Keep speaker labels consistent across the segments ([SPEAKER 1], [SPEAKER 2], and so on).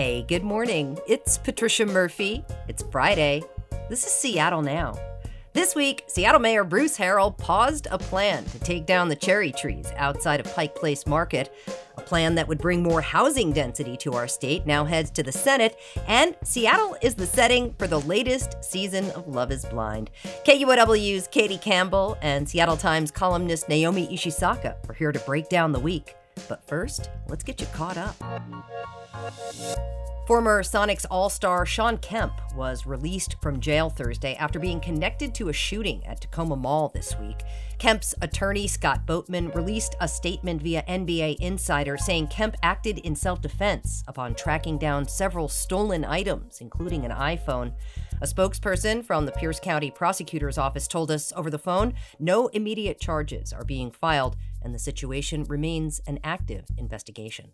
[SPEAKER 1] Hey, good morning. It's Patricia Murphy. It's Friday. This is Seattle Now. This week, Seattle Mayor Bruce Harrell paused a plan to take down the cherry trees outside of Pike Place Market. A plan that would bring more housing density to our state now heads to the Senate, and Seattle is the setting for the latest season of Love is Blind. KUOW's Katie Campbell and Seattle Times columnist Naomi Ishisaka are here to break down the week. But first, let's get you caught up. Former Sonics All Star Shawn Kemp was released from jail Thursday after being connected to a shooting at Tacoma Mall this week. Kemp's attorney, Scott Boatman, released a statement via NBA Insider saying Kemp acted in self defense upon tracking down several stolen items, including an iPhone. A spokesperson from the Pierce County Prosecutor's Office told us over the phone no immediate charges are being filed, and the situation remains an active investigation.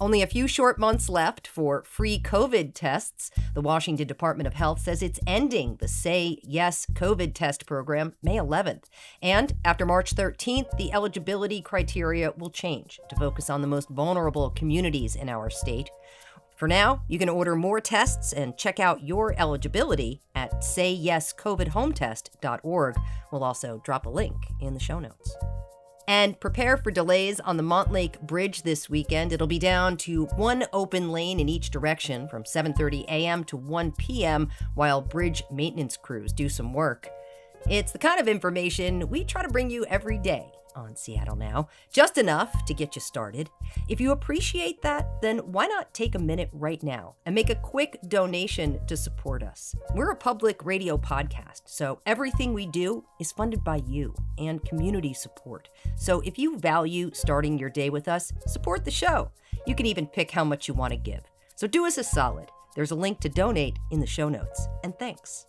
[SPEAKER 1] Only a few short months left for free COVID tests. The Washington Department of Health says it's ending the Say Yes COVID test program May 11th. And after March 13th, the eligibility criteria will change to focus on the most vulnerable communities in our state. For now, you can order more tests and check out your eligibility at sayyescovidhometest.org. We'll also drop a link in the show notes. And prepare for delays on the Montlake Bridge this weekend. It'll be down to one open lane in each direction from 7:30 a.m. to 1 p.m. while bridge maintenance crews do some work. It's the kind of information we try to bring you every day on Seattle Now, just enough to get you started. If you appreciate that, then why not take a minute right now and make a quick donation to support us? We're a public radio podcast, so everything we do is funded by you and community support. So if you value starting your day with us, support the show. You can even pick how much you want to give. So do us a solid. There's a link to donate in the show notes. And thanks.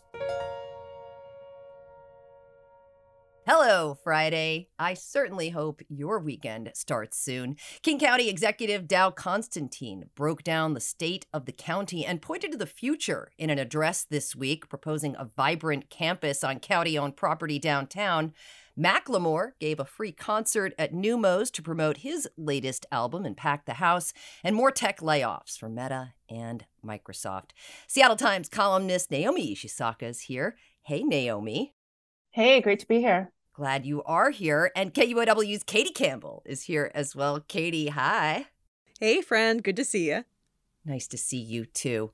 [SPEAKER 1] Hello, Friday. I certainly hope your weekend starts soon. King County Executive Dow Constantine broke down the state of the county and pointed to the future in an address this week, proposing a vibrant campus on county owned property downtown. Macklemore gave a free concert at Neumos to promote his latest album and pack the house, and more tech layoffs for Meta and Microsoft. Seattle Times columnist Naomi Ishisaka is here. Hey, Naomi.
[SPEAKER 2] Hey, great to be here.
[SPEAKER 1] Glad you are here. And KUOW's Katie Campbell is here as well. Katie, hi.
[SPEAKER 3] Hey, friend. Good to see you.
[SPEAKER 1] Nice to see you too.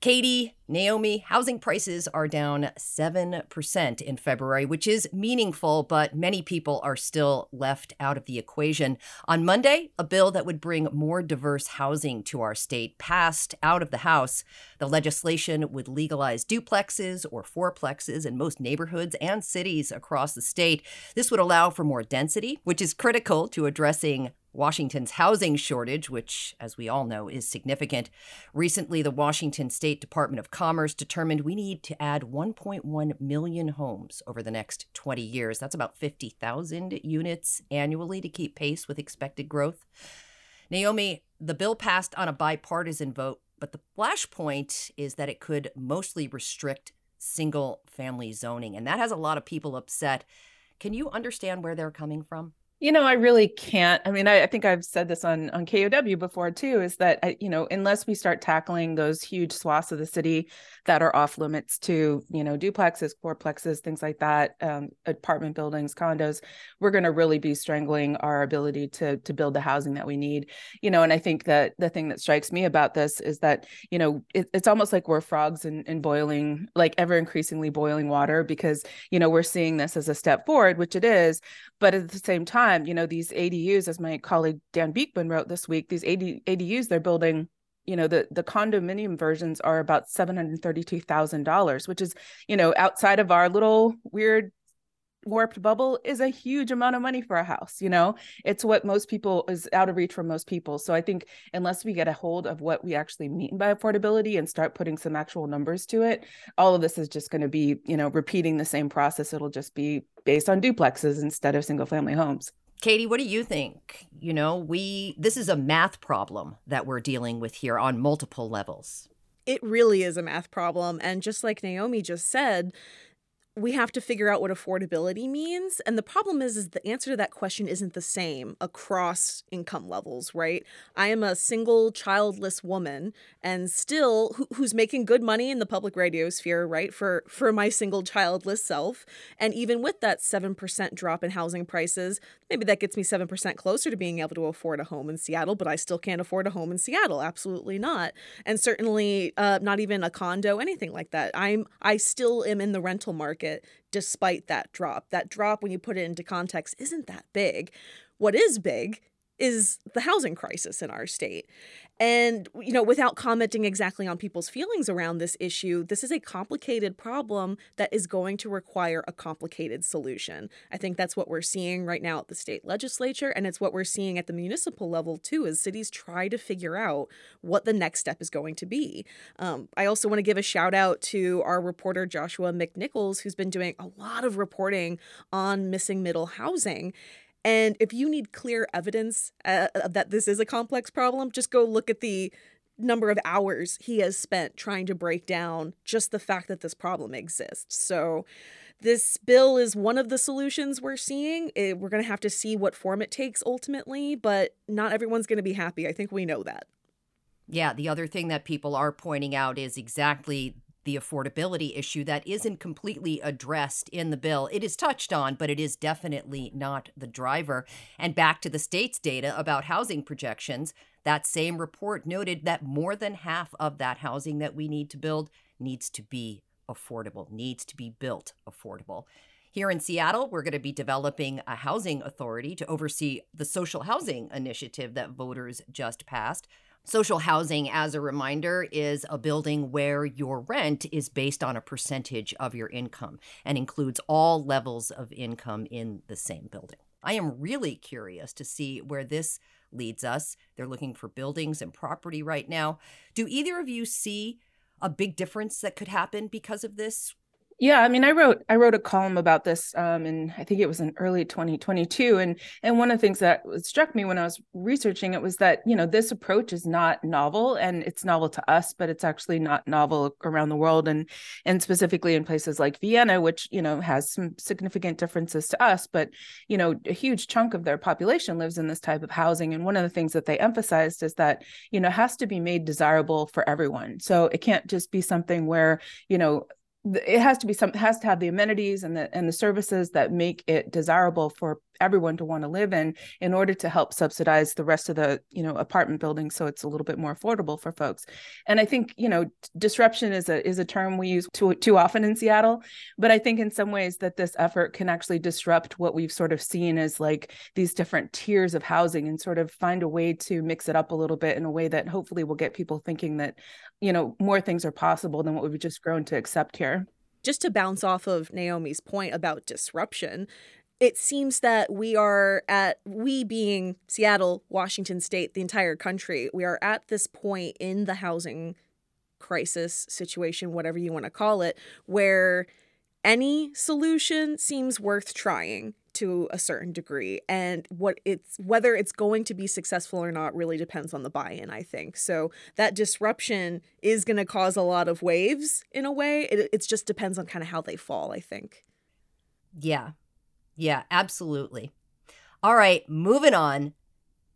[SPEAKER 1] Katie, Naomi, housing prices are down 7% in February, which is meaningful, but many people are still left out of the equation. On Monday, a bill that would bring more diverse housing to our state passed out of the House. The legislation would legalize duplexes or fourplexes in most neighborhoods and cities across the state. This would allow for more density, which is critical to addressing Washington's housing shortage, which, as we all know, is significant. Recently, the Washington State Department of Commerce determined we need to add 1.1 million homes over the next 20 years. That's about 50,000 units annually to keep pace with expected growth. Naomi, the bill passed on a bipartisan vote, but the flashpoint is that it could mostly restrict single family zoning, and that has a lot of people upset. Can you understand where they're coming from?
[SPEAKER 2] You know, I really can't. I mean, I, I, think I've said this on on KUOW before too. Is that I, you know, unless we start tackling those huge swaths of the city that are off limits to you know duplexes, fourplexes, things like that, um, apartment buildings, condos, we're going to really be strangling our ability to to build the housing that we need. You know, and I think that the thing that strikes me about this is that you know it, it's almost like we're frogs in, in boiling, like ever increasingly boiling water, because you know we're seeing this as a step forward, which it is, but at the same time, you know, these ADUs, as my colleague Dan Beekman wrote this week, these AD, ADUs they're building, you know, the the condominium versions are about seven hundred thirty two thousand dollars, which is, you know, outside of our little weird warped bubble is a huge amount of money for a house you know? It's what most people is out of reach for most people. So i think unless we get a hold of what we actually mean by affordability and start putting some actual numbers to it all of this is just going to be you know repeating the same process. It'll just be based on duplexes instead of single family homes.
[SPEAKER 1] Katie, what do you think? You know, we this is a math problem that we're dealing with here on multiple levels.
[SPEAKER 3] It really is a math problem. And just like Naomi just said, we have to figure out what affordability means. And the problem is, is the answer to that question isn't the same across income levels, right? I am a single childless woman and still who, who's making good money in the public radio sphere, right? For for my single childless self. And even with that 7% drop in housing prices, maybe that gets me 7% closer to being able to afford a home in Seattle, but I still can't afford a home in Seattle. Absolutely not. And certainly uh, not even a condo, anything like that. I'm I still am in the rental market despite that drop. That drop, when you put it into context, isn't that big. What is big is the housing crisis in our state. And, you know, without commenting exactly on people's feelings around this issue, this is a complicated problem that is going to require a complicated solution. I think that's what we're seeing right now at the state legislature, and it's what we're seeing at the municipal level too, as cities try to figure out what the next step is going to be. Um, I also want to give a shout out to our reporter, Joshua McNichols, who's been doing a lot of reporting on missing middle housing. And if you need clear evidence uh, that this is a complex problem, just go look at the number of hours he has spent trying to break down just the fact that this problem exists. So, this bill is one of the solutions we're seeing. It, we're going to have to see what form it takes ultimately, but not everyone's going to be happy. I think we know that.
[SPEAKER 1] Yeah, the other thing that people are pointing out is exactly the affordability issue that isn't completely addressed in the bill. It is touched on, but it is definitely not the driver. And back to the state's data about housing projections, that same report noted that more than half of that housing that we need to build needs to be affordable, needs to be built affordable. Here in Seattle, we're going to be developing a housing authority to oversee the social housing initiative that voters just passed. Social housing, as a reminder, is a building where your rent is based on a percentage of your income and includes all levels of income in the same building. I am really curious to see where this leads us. They're looking for buildings and property right now. Do either of you see a big difference that could happen because of this?
[SPEAKER 2] Yeah, I mean, I wrote I wrote a column about this, um, and I think it was in early 2022. And and one of the things that struck me when I was researching it was that you know this approach is not novel, and it's novel to us, but it's actually not novel around the world, and and specifically in places like Vienna, which you know has some significant differences to us, but you know a huge chunk of their population lives in this type of housing. And one of the things that they emphasized is that you know has to be made desirable for everyone. So it can't just be something where you know it has to be some has to have the amenities and the and the services that make it desirable for everyone to want to live in in order to help subsidize the rest of the you know apartment buildings so it's a little bit more affordable for folks. And i think you know disruption is a is a term we use too too often in seattle but i think in some ways that this effort can actually disrupt what we've sort of seen as like these different tiers of housing and sort of find a way to mix it up a little bit in a way that hopefully will get people thinking that you know more things are possible than what we've just grown to accept here.
[SPEAKER 3] Just to bounce off of Naomi's point about disruption, it seems that we are at we being Seattle, Washington state, the entire country, we are at this point in the housing crisis situation, whatever you want to call it, where any solution seems worth trying to a certain degree. And what it's whether it's going to be successful or not really depends on the buy-in i think. So that disruption is going to cause a lot of waves in a way. It, it just depends on kind of how they fall i think.
[SPEAKER 1] Yeah yeah, absolutely. All right, moving on.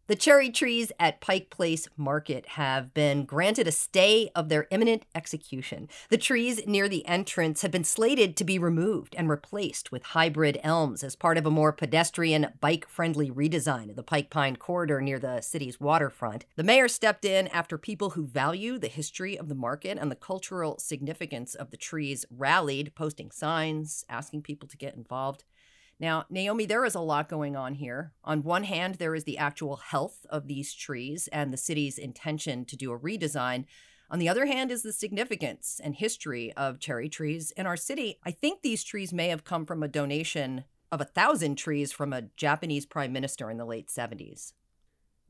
[SPEAKER 1] The cherry trees at Pike Place Market have been granted a stay of their imminent execution. The trees near the entrance have been slated to be removed and replaced with hybrid elms as part of a more pedestrian, bike friendly redesign of the Pike Pine corridor near the city's waterfront. The mayor stepped in after people who value the history of the market and the cultural significance of the trees rallied, posting signs, asking people to get involved. Now, Naomi, there is a lot going on here. On one hand, there is the actual health of these trees and the city's intention to do a redesign. On the other hand, is the significance and history of cherry trees in our city. I think these trees may have come from a donation of a thousand trees from a Japanese prime minister in the late 70s.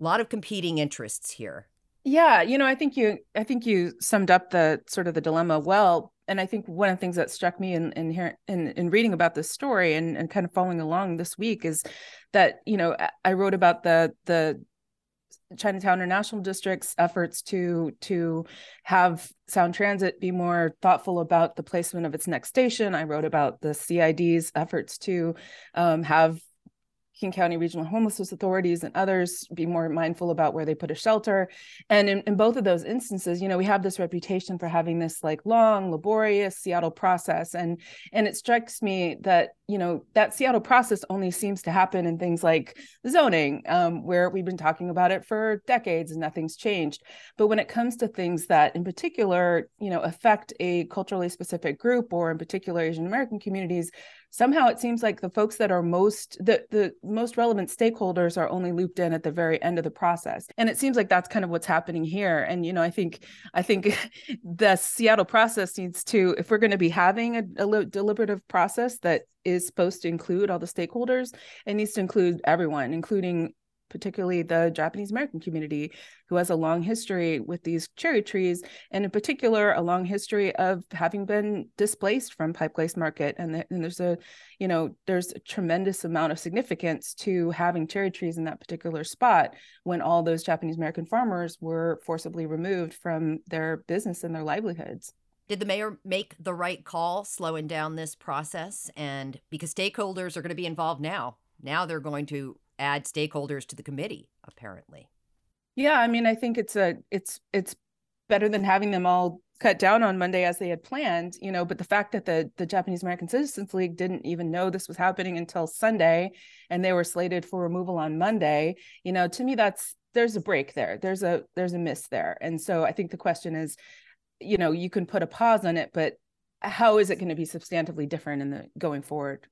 [SPEAKER 1] A lot of competing interests here.
[SPEAKER 2] Yeah, you know, I think you I think you summed up the sort of the dilemma well and I think one of the things that struck me in in here in, in reading about this story and, and kind of following along this week is that you know I wrote about the the Chinatown International District's efforts to to have Sound Transit be more thoughtful about the placement of its next station. I wrote about the CID's efforts to um, have King County Regional Homelessness Authorities and others be more mindful about where they put a shelter. And in, in both of those instances, you know, we have this reputation for having this like long, laborious Seattle process. And and it strikes me that, you know, that Seattle process only seems to happen in things like zoning, um, where we've been talking about it for decades and nothing's changed. But when it comes to things that in particular, you know, affect a culturally specific group or in particular Asian American communities, somehow it seems like the folks that are most the the most relevant stakeholders are only looped in at the very end of the process. And it seems like that's kind of what's happening here. And you know i think i think the seattle process needs to if we're going to be having a, a deliberative process that is supposed to include all the stakeholders it needs to include everyone including particularly the Japanese American community, who has a long history with these cherry trees, and in particular, a long history of having been displaced from Pike Place Market. And, the, and there's a, you know, there's a tremendous amount of significance to having cherry trees in that particular spot when all those Japanese American farmers were forcibly removed from their business and their livelihoods.
[SPEAKER 1] Did the mayor make the right call slowing down this process? And because stakeholders are going to be involved now, now they're going to add stakeholders to the committee apparently.
[SPEAKER 2] Yeah i mean i think it's a it's it's better than having them all cut down on monday as they had planned you know but the fact that the the japanese american citizens league didn't even know this was happening until sunday and they were slated for removal on monday you know to me that's there's a break there. There's a there's a miss there. And so i think the question is you know you can put a pause on it but how is it going to be substantively different in the going forward?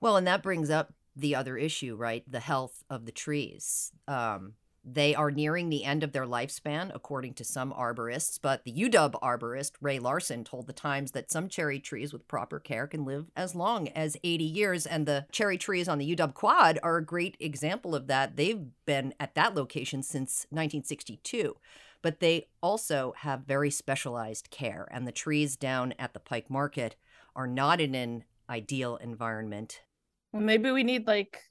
[SPEAKER 1] Well and that brings up the other issue, right? The health of the trees. Um, they are nearing the end of their lifespan, according to some arborists, but the UW arborist, Ray Larson, told the Times that some cherry trees with proper care can live as long as 80 years. And the cherry trees on the UW quad are a great example of that. They've been at that location since 1962 but they also have very specialized care. And the trees down at the Pike Market are not in an ideal environment.
[SPEAKER 2] Well, maybe we need like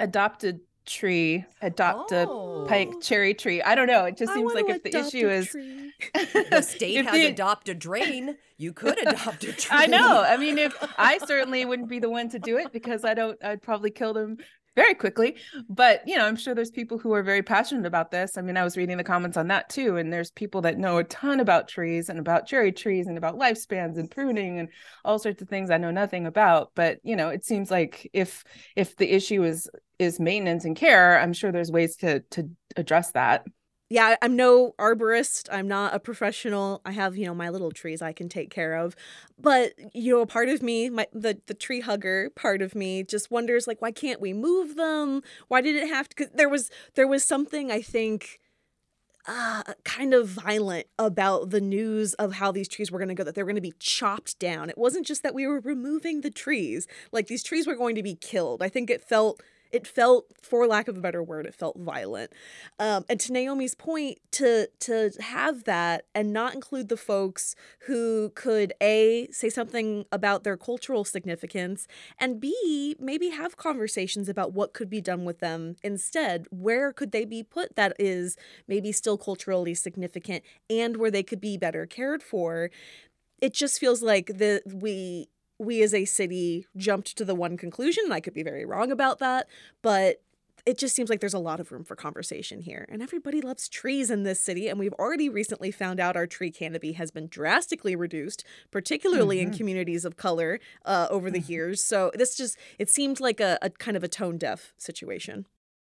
[SPEAKER 2] adopted tree, adopt a pike oh. cherry tree. I don't know. It just seems like if the issue is
[SPEAKER 1] the state has the... adopted drain, you could adopt a tree.
[SPEAKER 2] I know. I mean, if I certainly wouldn't be the one to do it because I don't, I'd probably kill them very quickly. But, you know, I'm sure there's people who are very passionate about this. I mean, I was reading the comments on that too. And there's people that know a ton about trees and about cherry trees and about lifespans and pruning and all sorts of things I know nothing about. But, you know, it seems like if if the issue is is maintenance and care, I'm sure there's ways to to address that
[SPEAKER 3] yeah, I'm no arborist. I'm not a professional. I have, you know, my little trees I can take care of. But, you know, a part of me, my the the tree hugger part of me just wonders like why can't we move them? Why did it have to cuz there was there was something I think uh, kind of violent about the news of how these trees were going to go, that they were going to be chopped down. It wasn't just that we were removing the trees, like these trees were going to be killed. I think it felt it felt for lack of a better word it felt violent. Um, and to naomi's point to to have that and not include the folks who could a say something about their cultural significance and b maybe have conversations about what could be done with them instead. Where could they be put that is maybe still culturally significant and where they could be better cared for? It just feels like the we we as a city jumped to the one conclusion, and I could be very wrong about that, but it just seems like there's a lot of room for conversation here. And everybody loves trees in this city. And we've already recently found out our tree canopy has been drastically reduced, particularly mm-hmm. in communities of color uh, over the mm-hmm. years. So this just, it seemed like a, a kind of a tone deaf situation.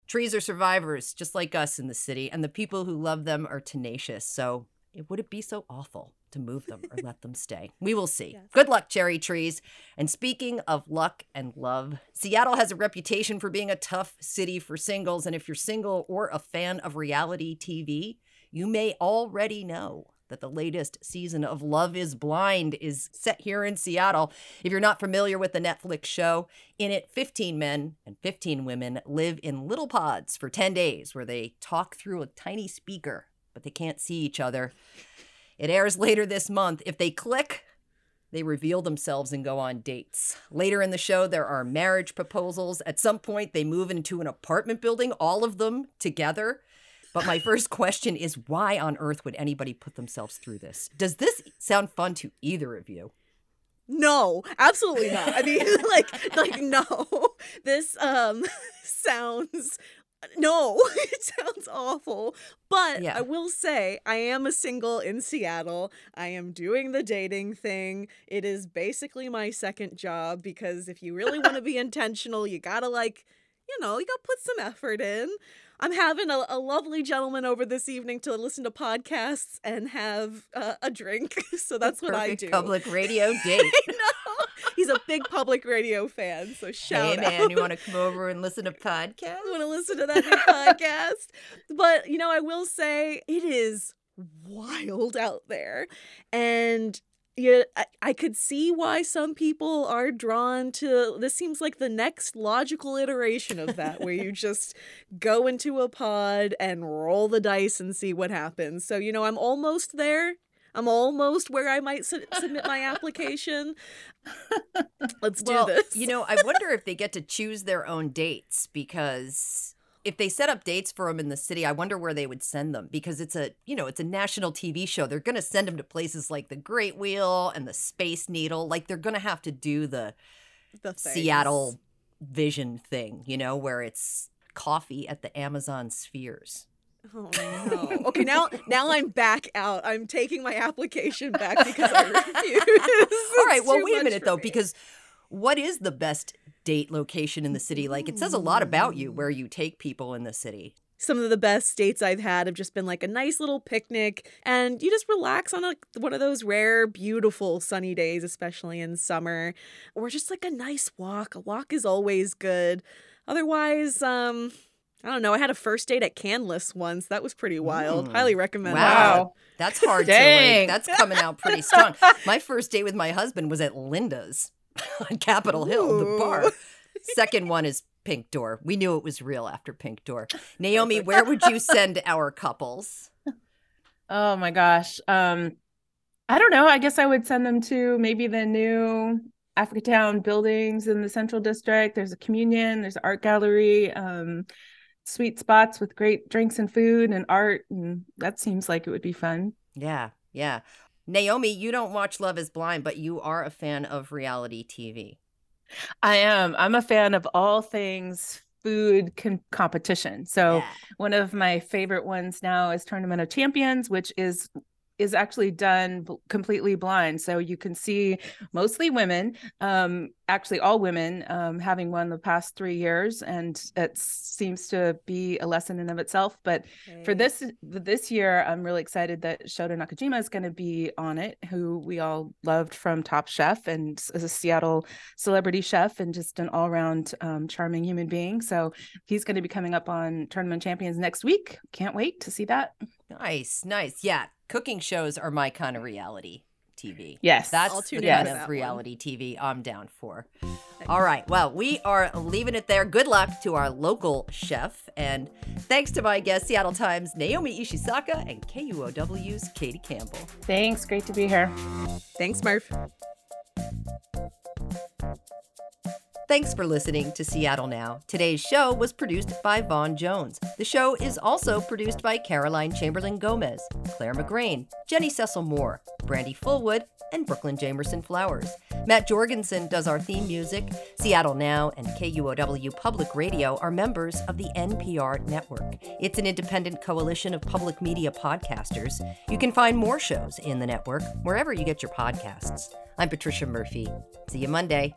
[SPEAKER 1] Trees are survivors, just like us in the city, and the people who love them are tenacious. So it would it be so awful to move them or let them stay? We will see. Yes. Good luck, cherry trees. And speaking of luck and love, Seattle has a reputation for being a tough city for singles. And if you're single or a fan of reality TV, you may already know that the latest season of Love is Blind is set here in Seattle. If you're not familiar with the Netflix show, in it, 15 men and 15 women live in little pods for 10 days where they talk through a tiny speaker but they can't see each other. It airs later this month. If they click, they reveal themselves and go on dates. Later in the show, there are marriage proposals. At some point, they move into an apartment building, all of them together. But my first question is why on earth would anybody put themselves through this? Does this sound fun to either of you?
[SPEAKER 3] No, absolutely not. I mean, like, like no. This um sounds no, it sounds awful. But
[SPEAKER 1] Yeah.
[SPEAKER 3] I will say, I am a single in Seattle. I am doing the dating thing. It is basically my second job because if you really want to be intentional, you gotta, like, you know, you gotta put some effort in. I'm having a, a lovely gentleman over this evening to listen to podcasts and have uh, a drink. So that's what I do.
[SPEAKER 1] Public radio date.
[SPEAKER 3] I know. He's a big public radio fan. So shout
[SPEAKER 1] hey man,
[SPEAKER 3] out.
[SPEAKER 1] you want to come over and listen to podcast?
[SPEAKER 3] You want to listen to that new podcast. But, you know, I will say it is wild out there. And yeah, I, I could see why some people are drawn to this seems like the next logical iteration of that where you just go into a pod and roll the dice and see what happens so you know i'm almost there i'm almost where i might su- submit my application let's do
[SPEAKER 1] well,
[SPEAKER 3] this
[SPEAKER 1] you know, I wonder if they get to choose their own dates because if they set up dates for them in the city, I wonder where they would send them because it's a, you know, it's a national TV show. They're going to send them to places like the Great Wheel and the Space Needle. Like they're going to have to do the
[SPEAKER 3] the things.
[SPEAKER 1] Seattle vision thing, you know, where it's coffee at the Amazon spheres.
[SPEAKER 3] Oh no. Okay, now now I'm back out. I'm taking my application back because I refuse.
[SPEAKER 1] All right, well, wait a minute though,
[SPEAKER 3] me.
[SPEAKER 1] because what is the best date location in the city? Like it says a lot about you where you take people in the city.
[SPEAKER 3] some of the best dates I've had have just been like a nice little picnic and you just relax on a, one of those rare, beautiful sunny days, especially in summer, or just like a nice walk. A walk is always good. Otherwise, um, I don't know. I had a first date at Canlis once. That was pretty wild.
[SPEAKER 1] Mm.
[SPEAKER 3] Highly recommend
[SPEAKER 1] Wow.
[SPEAKER 3] that.
[SPEAKER 1] That's hard to
[SPEAKER 2] Dang.
[SPEAKER 1] like. That's coming out pretty strong. My first date with my husband was at Linda's on Capitol Hill, the bar. Second one is Pink Door. We knew it was real after Pink Door. Naomi, where would you send our couples?
[SPEAKER 2] Oh my gosh. Um, I don't know. I guess I would send them to maybe the new Africatown buildings in the Central District. There's a communion, there's an art gallery, um, sweet spots with great drinks and food and art. And that seems like it would be fun.
[SPEAKER 1] Yeah, yeah. Naomi, you don't watch Love is Blind, but you are a fan of reality TV.
[SPEAKER 2] I am. I'm a fan of all things food con- competition. So
[SPEAKER 1] Yeah.
[SPEAKER 2] one of my favorite ones now is Tournament of Champions, which is is actually done b- completely blind. So you can see mostly women um actually all women um having won the past 3 years and it seems to be a lesson in of itself. But for this this year i'm really excited that Shota Nakajima is going to be on it who we all loved from Top Chef and is a Seattle celebrity chef and just an all-around um, charming human being. So he's going to be coming up on Tournament Champions next week. Can't wait to see that.
[SPEAKER 1] Nice, nice. Yeah, cooking shows are my kind of reality TV.
[SPEAKER 2] yes
[SPEAKER 1] That's
[SPEAKER 3] I'll
[SPEAKER 1] the kind
[SPEAKER 2] for
[SPEAKER 1] of
[SPEAKER 3] that one.
[SPEAKER 1] reality TV I'm down for. All right. Well, we are leaving it there. Good luck to our local chef. And thanks to my guest, Seattle Times' Naomi Ishisaka and KUOW's Katie Campbell.
[SPEAKER 2] thanks great to be here
[SPEAKER 3] Thanks, Murph.
[SPEAKER 1] Thanks for listening to Seattle Now. Today's show was produced by Vaughn Jones. The show is also produced by Caroline Chamberlain Gomez, Claire McGrain, Jenny Cecil Moore, Brandy Fullwood, and Brooklyn Jamerson Flowers. Matt Jorgensen does our theme music. Seattle Now and KUOW Public Radio are members of the NPR network. It's an independent coalition of public media podcasters. You can find more shows in the network wherever you get your podcasts. I'm Patricia Murphy. See you Monday.